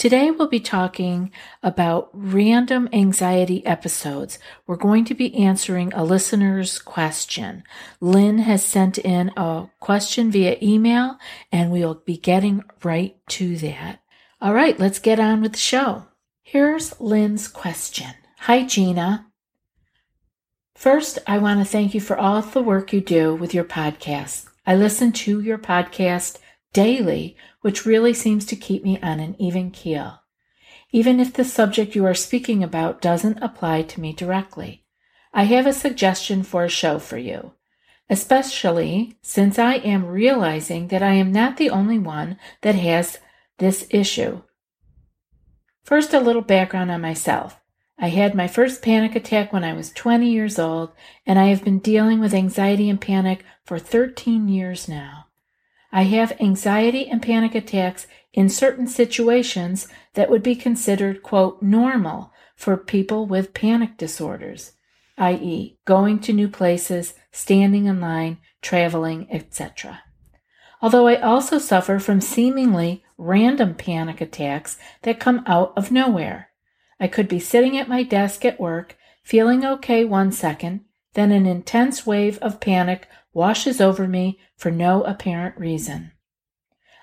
Today we'll be talking about random anxiety episodes. We're going to be answering a listener's question. Lynn has sent in a question via email and we'll be getting right to that. All right, let's get on with the show. Here's Lynn's question. Hi, Gina. First, I want to thank you for all the work you do with your podcast. I listen to your podcast daily, which really seems to keep me on an even keel, even if the subject you are speaking about doesn't apply to me directly. I have a suggestion for a show for you, especially since I am realizing that I am not the only one that has this issue. First, a little background on myself. I had my first panic attack when I was 20 years old, and I have been dealing with anxiety and panic for 13 years now. I have anxiety and panic attacks in certain situations that would be considered, quote, normal for people with panic disorders, i.e., going to new places, standing in line, traveling, etc. Although I also suffer from seemingly random panic attacks that come out of nowhere. I could be sitting at my desk at work, feeling okay one second, then an intense wave of panic washes over me for no apparent reason.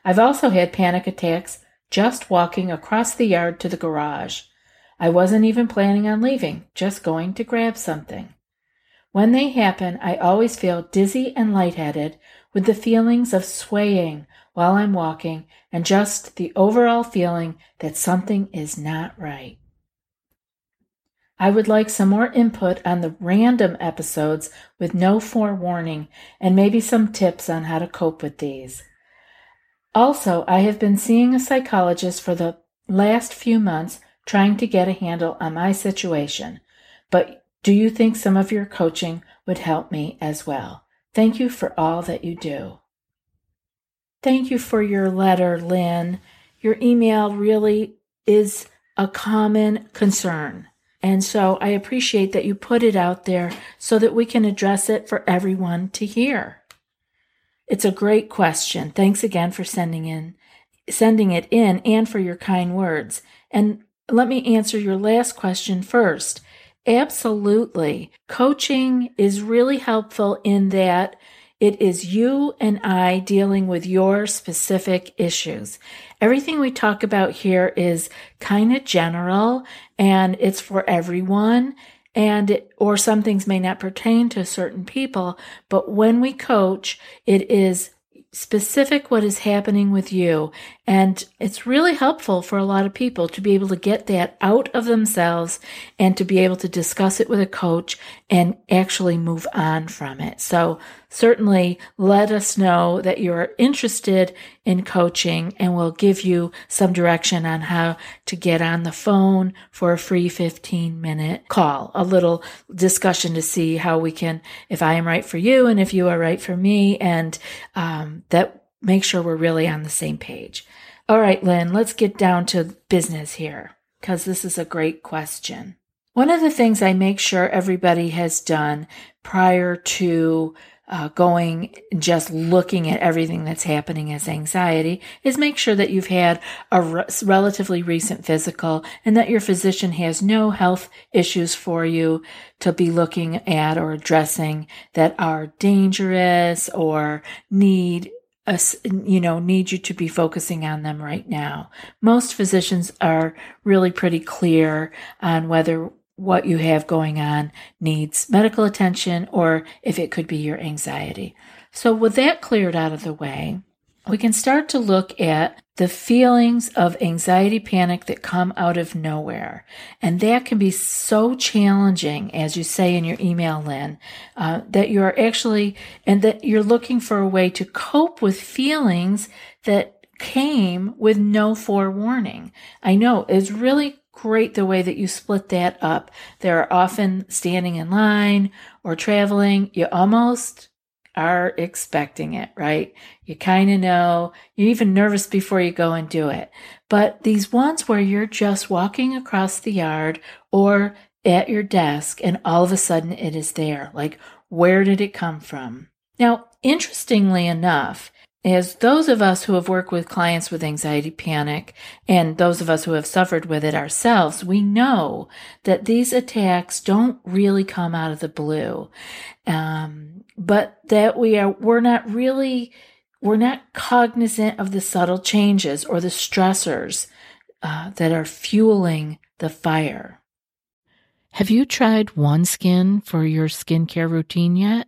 I've also had panic attacks just walking across the yard to the garage. I wasn't even planning on leaving, just going to grab something. When they happen, I always feel dizzy and lightheaded with the feelings of swaying while I'm walking and just the overall feeling that something is not right. I would like some more input on the random episodes with no forewarning and maybe some tips on how to cope with these. Also, I have been seeing a psychologist for the last few months trying to get a handle on my situation. But do you think some of your coaching would help me as well? Thank you for all that you do. Thank you for your letter, Lynn. Your email really is a common concern. And so I appreciate that you put it out there so that we can address it for everyone to hear. It's a great question. Thanks again for sending in sending it in and for your kind words. And let me answer your last question first. Absolutely. Coaching is really helpful in that it is you and I dealing with your specific issues. Everything we talk about here is kind of general and it's for everyone and it, or some things may not pertain to certain people, but when we coach, it is specific what is happening with you. And it's really helpful for a lot of people to be able to get that out of themselves and to be able to discuss it with a coach and actually move on from it. So certainly let us know that you're interested in coaching and we'll give you some direction on how to get on the phone for a free 15 minute call, a little discussion to see how we can, if I am right for you and if you are right for me and um, that make sure we're really on the same page. All right, Lynn, let's get down to business here because this is a great question. One of the things I make sure everybody has done prior to uh, going just looking at everything that's happening as anxiety is make sure that you've had a re- relatively recent physical and that your physician has no health issues for you to be looking at or addressing that are dangerous or need you know, need you to be focusing on them right now. Most physicians are really pretty clear on whether what you have going on needs medical attention or if it could be your anxiety. So, with that cleared out of the way, we can start to look at the feelings of anxiety panic that come out of nowhere. And that can be so challenging, as you say in your email, Lynn, uh, that you're actually, and that you're looking for a way to cope with feelings that came with no forewarning. I know it's really great the way that you split that up. They're often standing in line or traveling. You almost are expecting it, right? You kind of know, you're even nervous before you go and do it. But these ones where you're just walking across the yard or at your desk and all of a sudden it is there, like, where did it come from? Now, interestingly enough, as those of us who have worked with clients with anxiety panic and those of us who have suffered with it ourselves, we know that these attacks don't really come out of the blue. Um, but that we are, we're not really, we're not cognizant of the subtle changes or the stressors uh, that are fueling the fire. Have you tried OneSkin for your skincare routine yet?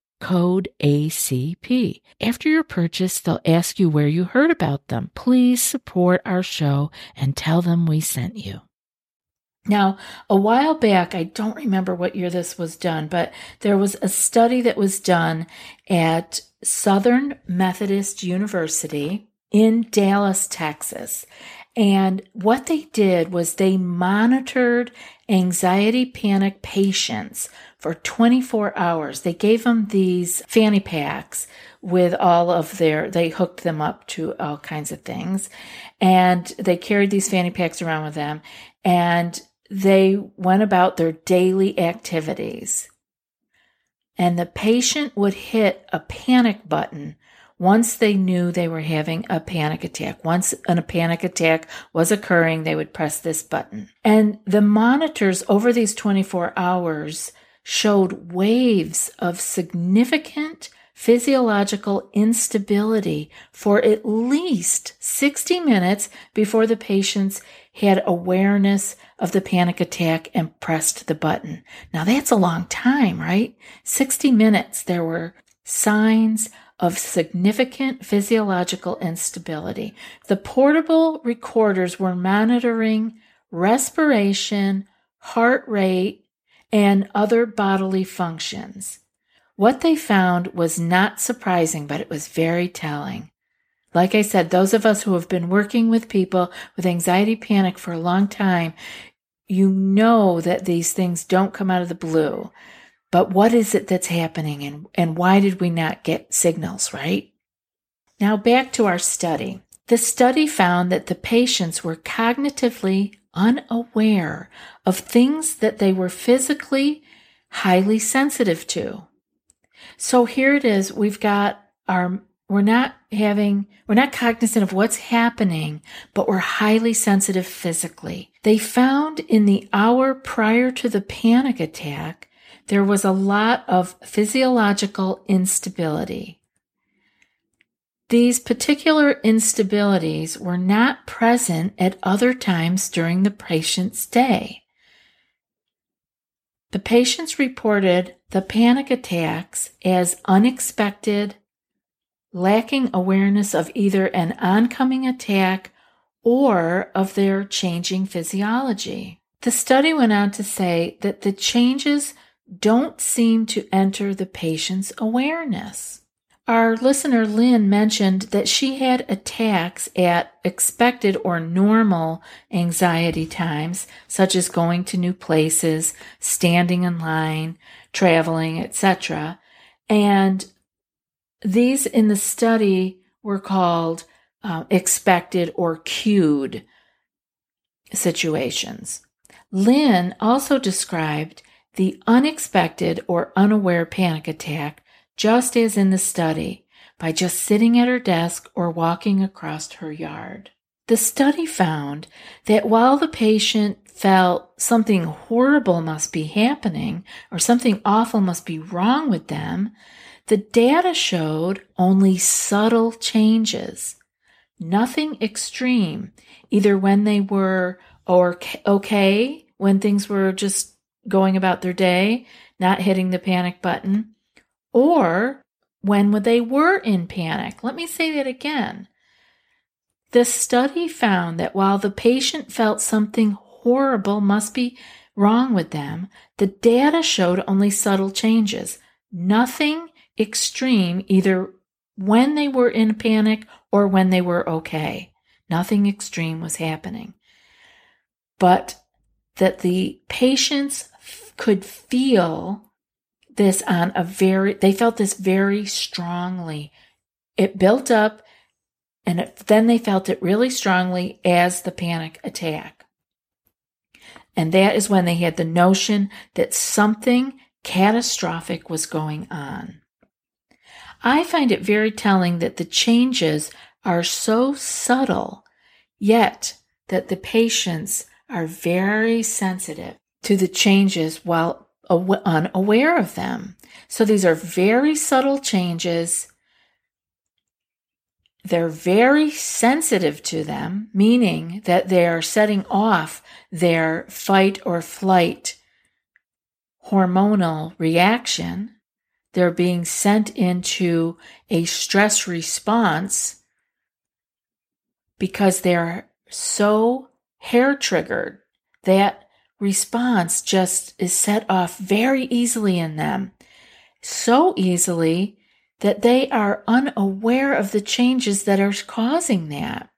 code ACP. After your purchase, they'll ask you where you heard about them. Please support our show and tell them we sent you. Now, a while back, I don't remember what year this was done, but there was a study that was done at Southern Methodist University in Dallas, Texas. And what they did was they monitored anxiety panic patients for 24 hours. They gave them these fanny packs with all of their, they hooked them up to all kinds of things. And they carried these fanny packs around with them and they went about their daily activities. And the patient would hit a panic button once they knew they were having a panic attack. Once a panic attack was occurring, they would press this button. And the monitors over these 24 hours showed waves of significant physiological instability for at least 60 minutes before the patients had awareness of the panic attack and pressed the button. Now that's a long time, right? 60 minutes. There were signs of significant physiological instability. The portable recorders were monitoring respiration, heart rate, and other bodily functions. What they found was not surprising, but it was very telling. Like I said, those of us who have been working with people with anxiety panic for a long time, you know that these things don't come out of the blue. But what is it that's happening and, and why did we not get signals, right? Now back to our study. The study found that the patients were cognitively unaware of things that they were physically highly sensitive to. So here it is. We've got our, we're not having, we're not cognizant of what's happening, but we're highly sensitive physically. They found in the hour prior to the panic attack, there was a lot of physiological instability. These particular instabilities were not present at other times during the patient's day. The patients reported the panic attacks as unexpected, lacking awareness of either an oncoming attack or of their changing physiology. The study went on to say that the changes don't seem to enter the patient's awareness. Our listener Lynn mentioned that she had attacks at expected or normal anxiety times, such as going to new places, standing in line, traveling, etc. And these in the study were called uh, expected or cued situations. Lynn also described the unexpected or unaware panic attack just as in the study, by just sitting at her desk or walking across her yard. The study found that while the patient felt something horrible must be happening or something awful must be wrong with them, the data showed only subtle changes, nothing extreme, either when they were or okay, when things were just going about their day, not hitting the panic button, or when they were in panic. Let me say that again. The study found that while the patient felt something horrible must be wrong with them, the data showed only subtle changes, nothing extreme either when they were in panic or when they were okay. Nothing extreme was happening. But that the patients could feel this on a very, they felt this very strongly. It built up and it, then they felt it really strongly as the panic attack. And that is when they had the notion that something catastrophic was going on. I find it very telling that the changes are so subtle, yet that the patients are very sensitive to the changes while unaware of them. So these are very subtle changes. They're very sensitive to them, meaning that they are setting off their fight or flight hormonal reaction. They're being sent into a stress response because they're so hair triggered that response just is set off very easily in them. So easily that they are unaware of the changes that are causing that.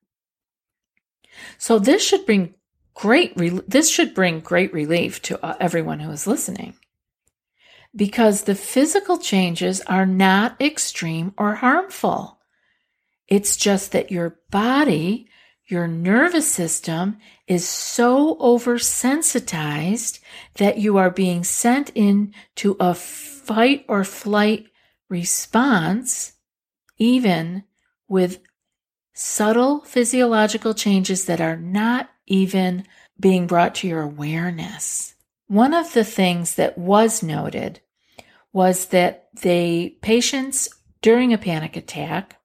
So this should bring great this should bring great relief to uh, everyone who is listening. Because the physical changes are not extreme or harmful. It's just that your body your nervous system is so oversensitized that you are being sent into a fight or flight response, even with subtle physiological changes that are not even being brought to your awareness. One of the things that was noted was that the patients during a panic attack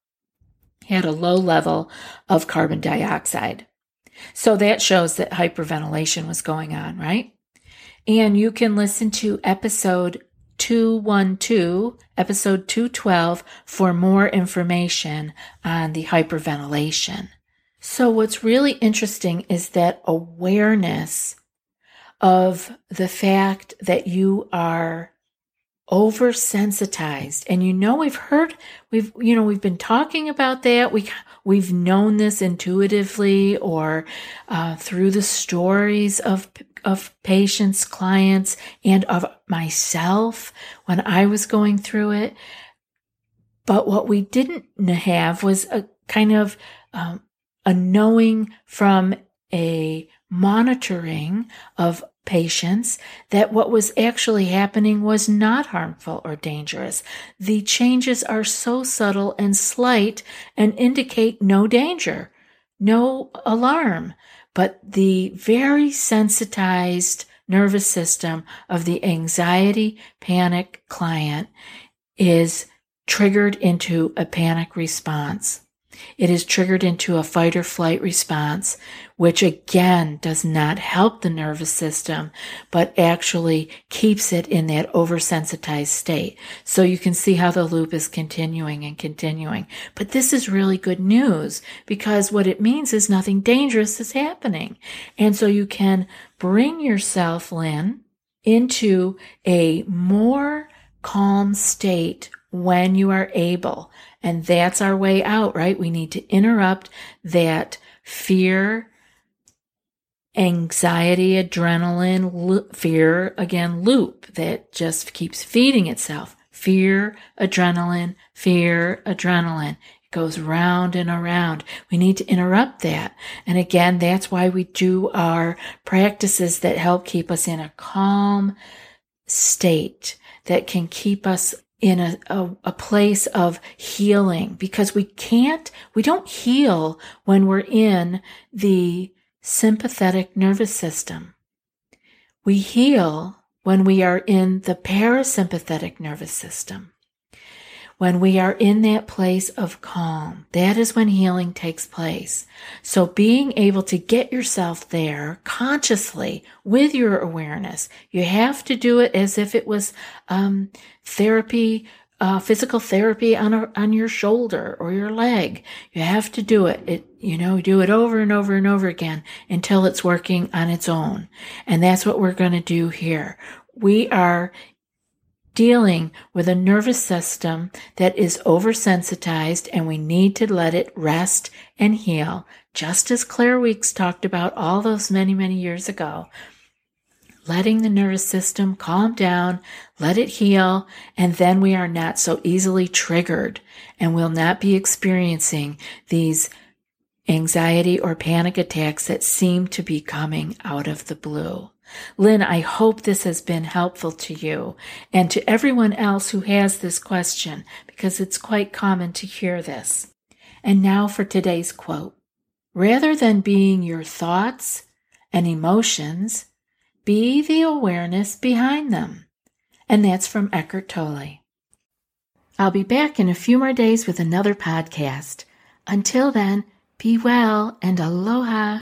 had a low level of carbon dioxide. So that shows that hyperventilation was going on, right? And you can listen to episode 212, episode 212 for more information on the hyperventilation. So what's really interesting is that awareness of the fact that you are oversensitized. And you know we've heard we've you know we've been talking about that. We we've known this intuitively or uh, through the stories of of patients clients and of myself when i was going through it. But what we didn't have was a kind of um, a knowing from a monitoring of patients that what was actually happening was not harmful or dangerous. The changes are so subtle and slight and indicate no danger, no alarm, but the very sensitized nervous system of the anxiety panic client is triggered into a panic response. It is triggered into a fight or flight response, which again does not help the nervous system, but actually keeps it in that oversensitized state. So you can see how the loop is continuing and continuing. But this is really good news because what it means is nothing dangerous is happening. And so you can bring yourself, Lynn, into a more calm state when you are able. And that's our way out, right? We need to interrupt that fear, anxiety, adrenaline, fear again loop that just keeps feeding itself. Fear, adrenaline, fear, adrenaline. It goes round and around. We need to interrupt that. And again, that's why we do our practices that help keep us in a calm state that can keep us in a, a, a, place of healing because we can't, we don't heal when we're in the sympathetic nervous system. We heal when we are in the parasympathetic nervous system. When we are in that place of calm, that is when healing takes place. So being able to get yourself there consciously with your awareness, you have to do it as if it was um, therapy, uh, physical therapy on a, on your shoulder or your leg. You have to do it. It you know do it over and over and over again until it's working on its own. And that's what we're going to do here. We are dealing with a nervous system that is oversensitized and we need to let it rest and heal, just as Claire Weekes talked about all those many, many years ago. Letting the nervous system calm down, let it heal, and then we are not so easily triggered and will not be experiencing these anxiety or panic attacks that seem to be coming out of the blue. Lynn, I hope this has been helpful to you and to everyone else who has this question because it's quite common to hear this. And now for today's quote. Rather than being your thoughts and emotions, be the awareness behind them. And that's from Eckhart Tolle. I'll be back in a few more days with another podcast. Until then, be well and aloha.